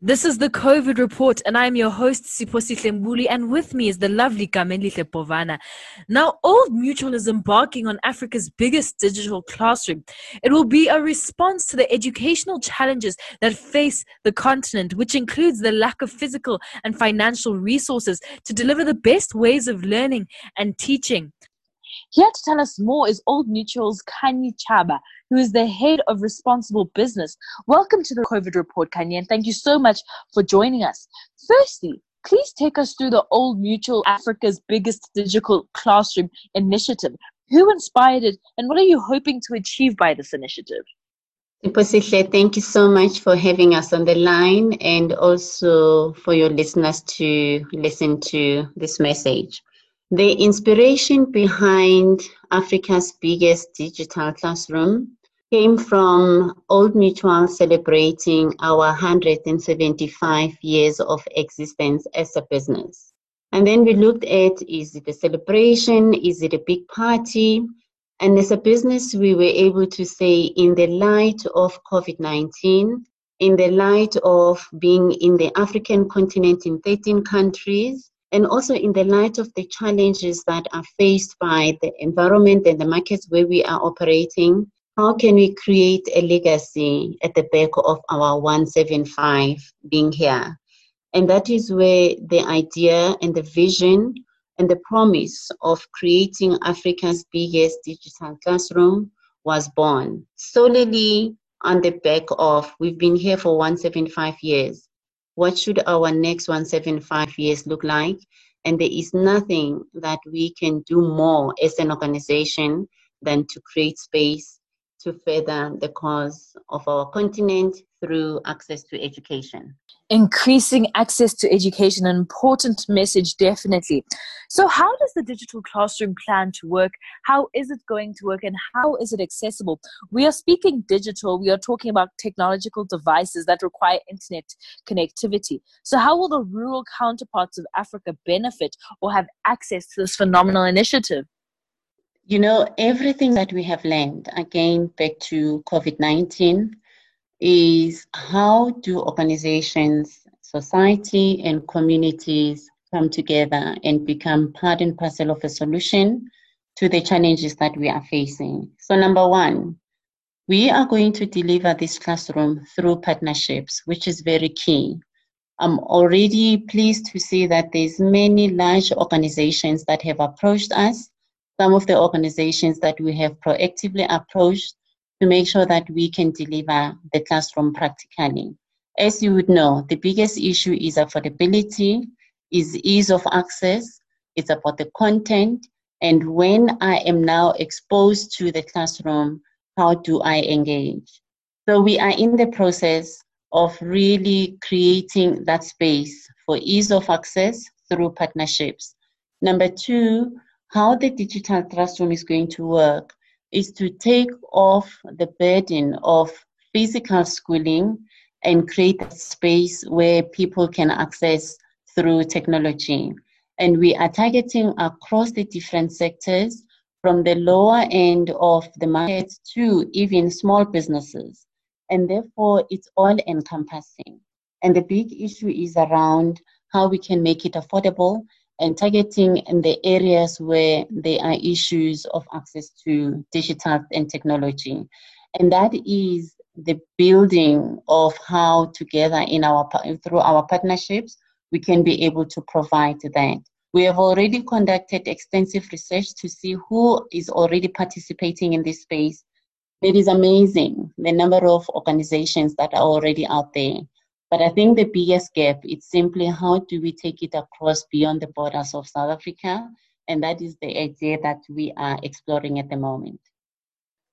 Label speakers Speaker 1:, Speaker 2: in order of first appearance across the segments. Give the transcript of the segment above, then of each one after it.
Speaker 1: This is the COVID report, and I'm your host, Siposi Tlembuli, and with me is the lovely Kamenli Povana. Now, Old Mutual is embarking on Africa's biggest digital classroom. It will be a response to the educational challenges that face the continent, which includes the lack of physical and financial resources to deliver the best ways of learning and teaching. Here to tell us more is Old Mutual's Khanyi Chaba, who is the head of responsible business. Welcome to the COVID report, Khanyi, and thank you so much for joining us. Firstly, please take us through the Old Mutual Africa's biggest digital classroom initiative. Who inspired it, and what are you hoping to achieve by this initiative?
Speaker 2: Thank you so much for having us on the line and also for your listeners to listen to this message. The inspiration behind Africa's biggest digital classroom came from Old Mutual celebrating our 175 years of existence as a business. And then we looked at is it a celebration? Is it a big party? And as a business, we were able to say, in the light of COVID 19, in the light of being in the African continent in 13 countries, and also in the light of the challenges that are faced by the environment and the markets where we are operating, how can we create a legacy at the back of our 175 being here? And that is where the idea and the vision and the promise of creating Africa's biggest digital classroom was born solely on the back of we've been here for 175 years what should our next 175 years look like? And there is nothing that we can do more as an organization than to create space to further the cause of our continent through access to education.
Speaker 1: Increasing access to education an important message definitely. So how does the digital classroom plan to work? How is it going to work and how is it accessible? We are speaking digital. We are talking about technological devices that require internet connectivity. So how will the rural counterparts of africa benefit or have access to this phenomenal initiative?
Speaker 2: You know everything that we have learned again back to covid-19 is how do organizations, society, and communities come together and become part and parcel of a solution to the challenges that we are facing. So, number one, we are going to deliver this classroom through partnerships, which is very key. I'm already pleased to see that there's many large organizations that have approached us. Some of the organizations that we have proactively approached to make sure that we can deliver the classroom practically. As you would know, the biggest issue is affordability, is ease of access, it's about the content, and when I am now exposed to the classroom, how do I engage? So we are in the process of really creating that space for ease of access through partnerships. Number two, how the digital classroom is going to work is to take off the burden of physical schooling and create a space where people can access through technology. And we are targeting across the different sectors from the lower end of the market to even small businesses. And therefore, it's all encompassing. And the big issue is around how we can make it affordable and targeting in the areas where there are issues of access to digital and technology. And that is the building of how together in our through our partnerships we can be able to provide that. We have already conducted extensive research to see who is already participating in this space. It is amazing the number of organizations that are already out there. But I think the biggest gap is simply how do we take it across beyond the borders of South Africa? And that is the idea that we are exploring at the moment.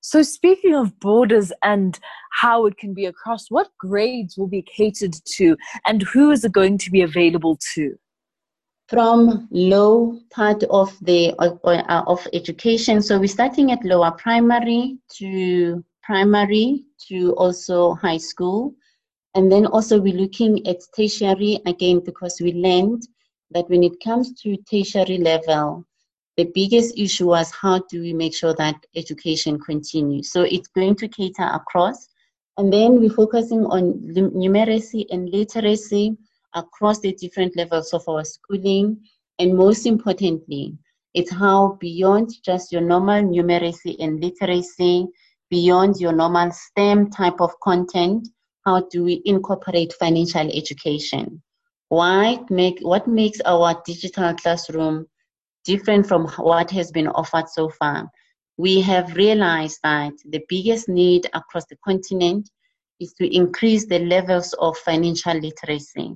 Speaker 1: So, speaking of borders and how it can be across, what grades will be catered to and who is it going to be available to?
Speaker 2: From low part of the uh, of education, so we're starting at lower primary to primary to also high school, and then also we're looking at tertiary again because we learned that when it comes to tertiary level, the biggest issue was how do we make sure that education continues. So it's going to cater across. And then we're focusing on numeracy and literacy across the different levels of our schooling. And most importantly, it's how beyond just your normal numeracy and literacy, beyond your normal STEM type of content, how do we incorporate financial education? Why make, what makes our digital classroom different from what has been offered so far? We have realized that the biggest need across the continent is to increase the levels of financial literacy,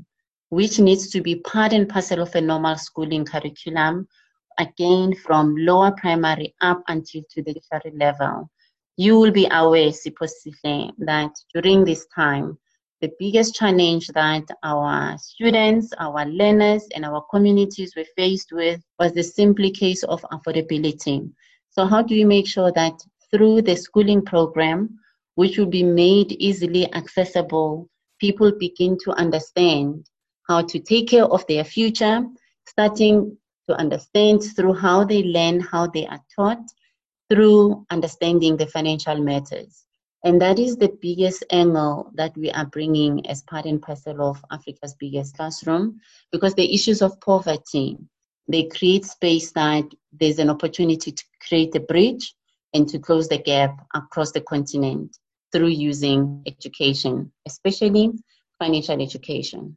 Speaker 2: which needs to be part and parcel of a normal schooling curriculum, again from lower primary up until to the tertiary level you will be aware, supposedly, that during this time, the biggest challenge that our students, our learners, and our communities were faced with was the simple case of affordability. So, how do we make sure that through the schooling program, which will be made easily accessible, people begin to understand how to take care of their future, starting to understand through how they learn, how they are taught, through understanding the financial matters. And that is the biggest angle that we are bringing as part and parcel of Africa's biggest classroom, because the issues of poverty, they create space that there's an opportunity to create a bridge and to close the gap across the continent through using education, especially financial education.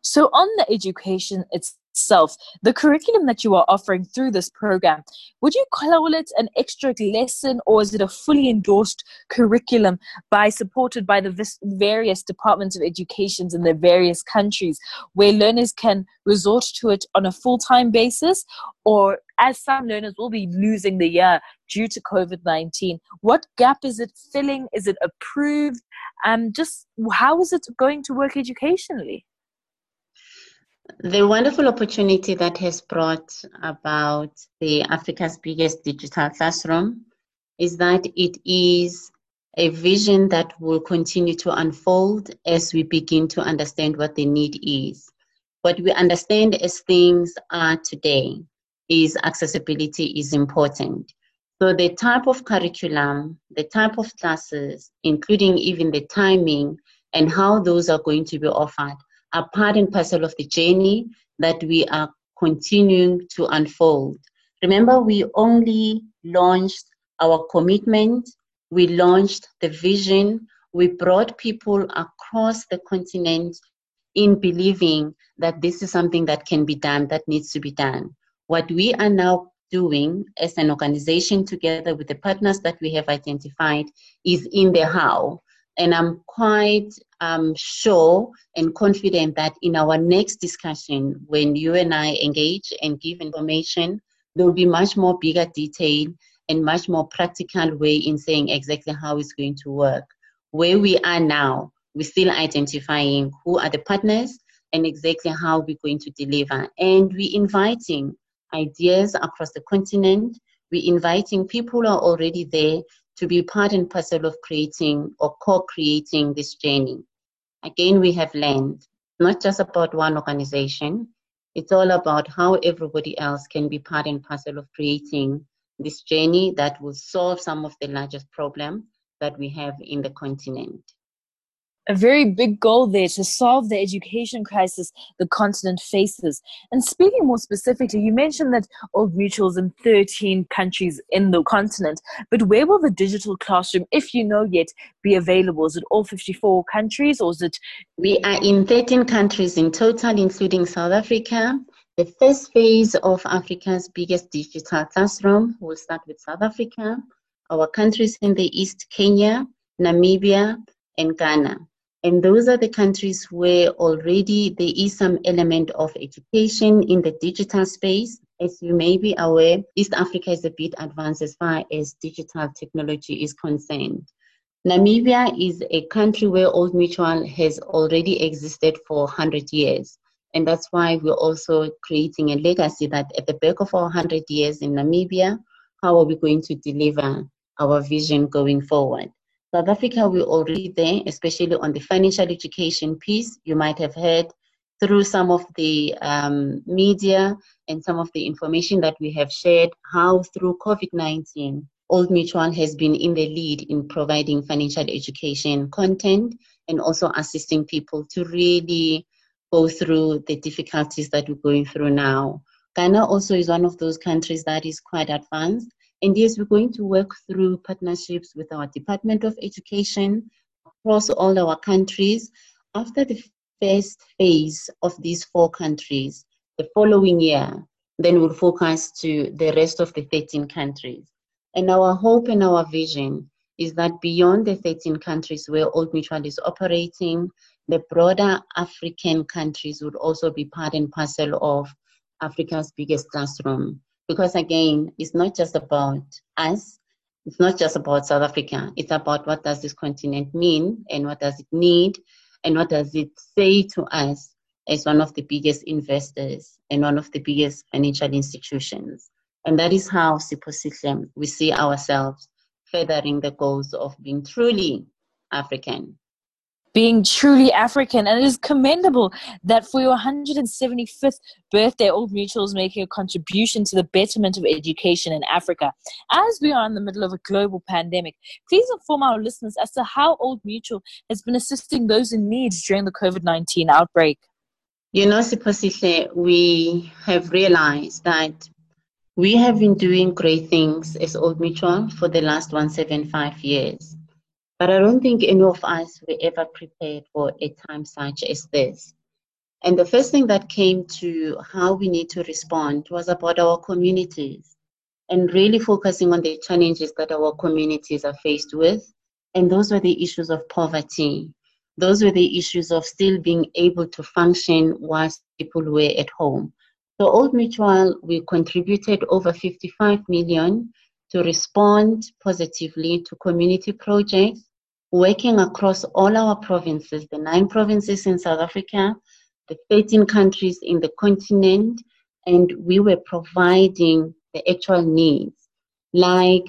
Speaker 1: So, on the education itself, the curriculum that you are offering through this program, would you call it an extra lesson or is it a fully endorsed curriculum by supported by the various departments of education in the various countries where learners can resort to it on a full time basis? Or as some learners will be losing the year due to COVID 19, what gap is it filling? Is it approved? Um, just how is it going to work educationally?
Speaker 2: The wonderful opportunity that has brought about the Africa's biggest digital classroom is that it is a vision that will continue to unfold as we begin to understand what the need is. What we understand as things are today is accessibility is important. So the type of curriculum, the type of classes, including even the timing and how those are going to be offered are part and parcel of the journey that we are continuing to unfold. Remember, we only launched our commitment, we launched the vision, we brought people across the continent in believing that this is something that can be done, that needs to be done. What we are now doing as an organization together with the partners that we have identified is in the how. And I'm quite um, sure and confident that in our next discussion, when you and I engage and give information, there will be much more bigger detail and much more practical way in saying exactly how it's going to work. Where we are now, we're still identifying who are the partners and exactly how we're going to deliver. And we're inviting ideas across the continent. We're inviting people who are already there to be part and parcel of creating or co-creating this journey. Again, we have learned not just about one organization, it's all about how everybody else can be part and parcel of creating this journey that will solve some of the largest problems that we have in the continent
Speaker 1: a very big goal there to solve the education crisis the continent faces. And speaking more specifically, you mentioned that Old Mutual's in 13 countries in the continent, but where will the digital classroom, if you know yet, be available? Is it all 54 countries or is it?
Speaker 2: We are in 13 countries in total, including South Africa. The first phase of Africa's biggest digital classroom will start with South Africa, our countries in the East, Kenya, Namibia, and Ghana. And those are the countries where already there is some element of education in the digital space. As you may be aware, East Africa is a bit advanced as far as digital technology is concerned. Namibia is a country where Old Mutual has already existed for 100 years. And that's why we're also creating a legacy that at the back of our 100 years in Namibia, how are we going to deliver our vision going forward? South Africa, we're already there, especially on the financial education piece. You might have heard through some of the um, media and some of the information that we have shared, how through COVID 19, Old Mutual has been in the lead in providing financial education content and also assisting people to really go through the difficulties that we're going through now. Ghana also is one of those countries that is quite advanced. And yes, we're going to work through partnerships with our Department of Education across all our countries. After the first phase of these four countries, the following year, then we'll focus to the rest of the 13 countries. And our hope and our vision is that beyond the 13 countries where Old Mutual is operating, the broader African countries would also be part and parcel of Africa's biggest classroom. Because again, it's not just about us, it's not just about South Africa, it's about what does this continent mean and what does it need and what does it say to us as one of the biggest investors and one of the biggest financial institutions. And that is how Siphosihle, we see ourselves furthering the goals of being truly African
Speaker 1: being truly African. And it is commendable that for your 175th birthday, Old Mutual is making a contribution to the betterment of education in Africa. As we are in the middle of a global pandemic, please inform our listeners as to how Old Mutual has been assisting those in need during the COVID 19 outbreak.
Speaker 2: You know, Siphosihle, we have realized that we have been doing great things as Old Mutual for the last 175 years. But I don't think any of us were ever prepared for a time such as this. And the first thing that came to how we need to respond was about our communities and really focusing on the challenges that our communities are faced with. And those were the issues of poverty. Those were the issues of still being able to function whilst people were at home. So Old Mutual, we contributed over 55 million to respond positively to community projects working across all our provinces, the nine provinces in South Africa, the 13 countries in the continent, and we were providing the actual needs like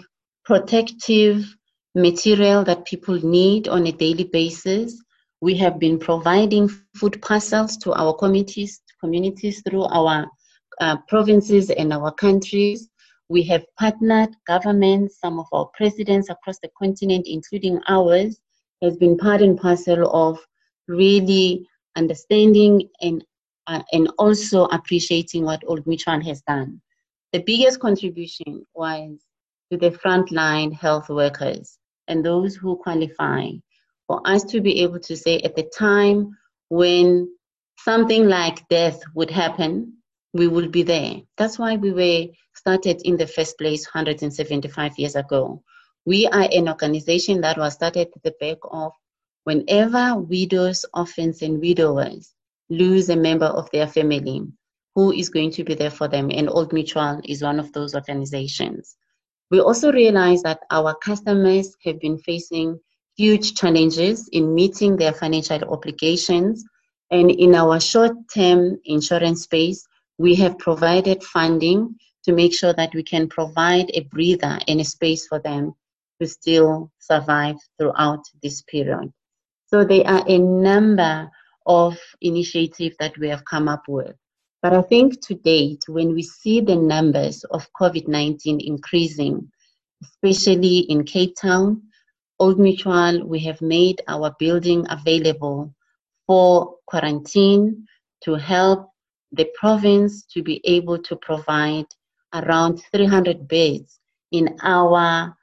Speaker 2: protective material that people need on a daily basis. We have been providing food parcels to our communities, communities through our uh, provinces and our countries. We have partnered governments, some of our presidents across the continent, including ours, has been part and parcel of really understanding and uh, and also appreciating what Old Mutual has done. The biggest contribution was to the frontline health workers and those who qualify for us to be able to say at the time when something like death would happen, we will be there. That's why we were started in the first place 175 years ago. We are an organization that was started at the back of whenever widows, orphans, and widowers lose a member of their family, who is going to be there for them? And Old Mutual is one of those organizations. We also realize that our customers have been facing huge challenges in meeting their financial obligations. And in our short term insurance space, we have provided funding to make sure that we can provide a breather and a space for them to still survive throughout this period. So there are a number of initiatives that we have come up with. But I think to date, when we see the numbers of COVID 19 increasing, especially in Cape Town, Old Mutual, we have made our building available for quarantine to help the province to be able to provide around 300 beds in our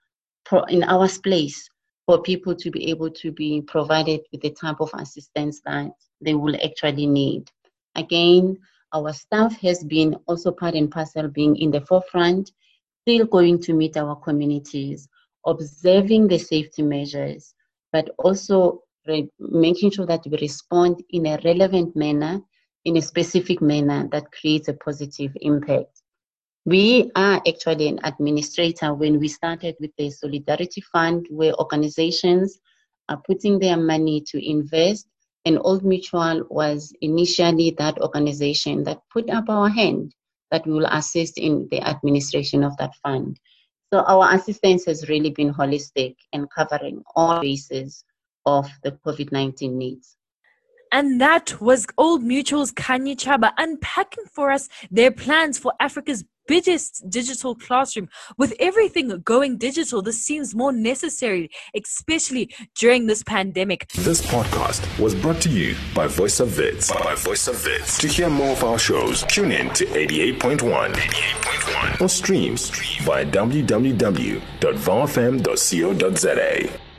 Speaker 2: in our place for people to be able to be provided with the type of assistance that they will actually need. Again, our staff has been also part and parcel being in the forefront, still going to meet our communities, observing the safety measures, but also making sure that we respond in a relevant manner, in a specific manner that creates a positive impact. We are actually an administrator when we started with the Solidarity Fund, where organizations are putting their money to invest. And Old Mutual was initially that organization that put up our hand that we will assist in the administration of that fund. So our assistance has really been holistic and covering all bases of the COVID 19 needs.
Speaker 1: And that was Old Mutual's Khanyi Chaba unpacking for us their plans for Africa's biggest digital classroom. With everything going digital, this seems more necessary, especially during this pandemic.
Speaker 3: This podcast was brought to you by Voice of Wits. By Voice of Wits. To hear more of our shows, tune in to 88.1, 88.1 or stream via www.vowfm.co.za.